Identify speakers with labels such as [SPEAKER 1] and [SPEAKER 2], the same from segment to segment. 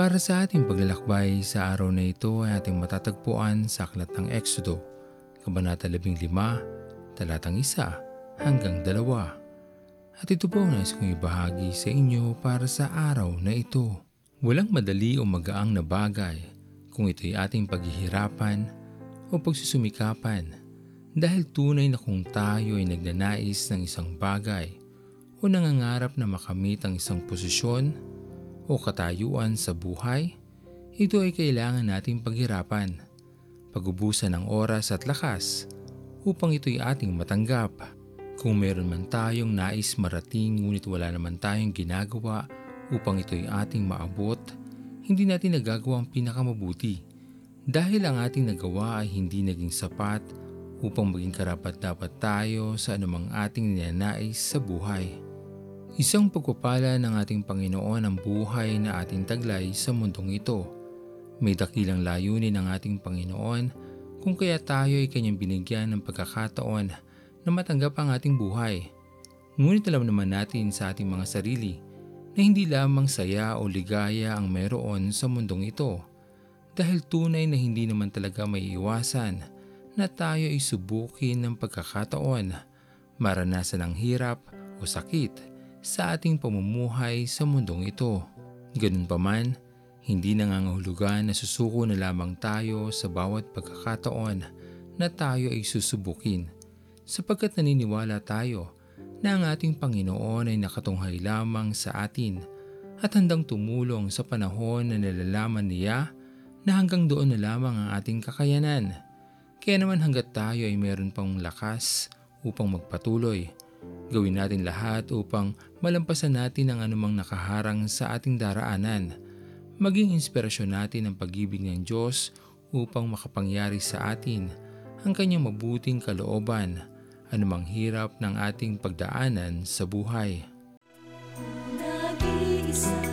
[SPEAKER 1] para sa ating paglalakbay sa araw na ito ay ating matatagpuan sa Aklat ng Exodo, Kabanata 15, talatang 1 hanggang 2. At ito po ang nais kong ibahagi sa inyo para sa araw na ito. Walang madali o magaang na bagay kung ito'y ating paghihirapan o pagsusumikapan dahil tunay na kung tayo ay nagnanais ng isang bagay o nangangarap na makamit ang isang posisyon o katayuan sa buhay, ito ay kailangan nating paghirapan, pagubusan ng oras at lakas upang ito'y ating matanggap. Kung meron man tayong nais marating ngunit wala naman tayong ginagawa upang ito'y ating maabot, hindi natin nagagawa ang pinakamabuti dahil ang ating nagawa ay hindi naging sapat upang maging karapat dapat tayo sa anumang ating ninanais sa buhay. Isang pagpapala ng ating Panginoon ang buhay na ating taglay sa mundong ito. May dakilang layunin ng ating Panginoon kung kaya tayo ay kanyang binigyan ng pagkakataon na matanggap ang ating buhay. Ngunit alam naman natin sa ating mga sarili na hindi lamang saya o ligaya ang meron sa mundong ito dahil tunay na hindi naman talaga may iwasan na tayo ay subukin ng pagkakataon, maranasan ang hirap o sakit sa ating pamumuhay sa mundong ito. Ganun pa man, hindi nangangahulugan na susuko na lamang tayo sa bawat pagkakataon na tayo ay susubukin sapagkat naniniwala tayo na ang ating Panginoon ay nakatunghay lamang sa atin at handang tumulong sa panahon na nalalaman niya na hanggang doon na lamang ang ating kakayanan. Kaya naman hanggat tayo ay meron pang lakas upang magpatuloy, Gawin natin lahat upang malampasan natin ang anumang nakaharang sa ating daraanan. Maging inspirasyon natin ang pag-ibig ng Diyos upang makapangyari sa atin ang kanyang mabuting kalooban, anumang hirap ng ating pagdaanan sa buhay.
[SPEAKER 2] Nag-iisa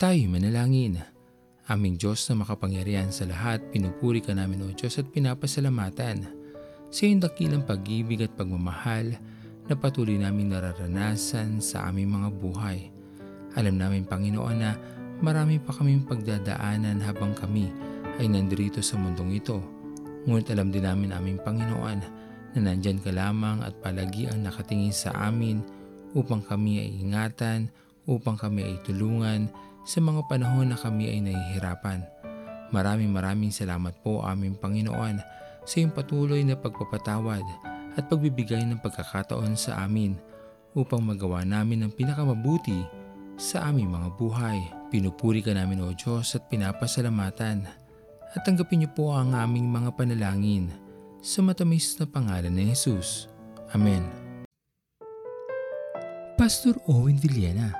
[SPEAKER 1] Tayo manalangin. Aming Diyos na makapangyarihan sa lahat, pinupuri ka namin o Diyos at pinapasalamatan sa iyong dakilang pag-ibig at pagmamahal na patuloy namin nararanasan sa aming mga buhay. Alam namin Panginoon na marami pa kaming pagdadaanan habang kami ay nandito sa mundong ito. Ngunit alam din namin aming Panginoon na nandyan ka lamang at palagi ang nakatingin sa amin upang kami ay ingatan, upang kami ay tulungan sa mga panahon na kami ay nahihirapan. Maraming maraming salamat po aming Panginoon sa iyong patuloy na pagpapatawad at pagbibigay ng pagkakataon sa amin upang magawa namin ang pinakamabuti sa aming mga buhay. Pinupuri ka namin o Diyos at pinapasalamatan at tanggapin niyo po ang aming mga panalangin sa matamis na pangalan ni Jesus. Amen. Pastor Owen Villena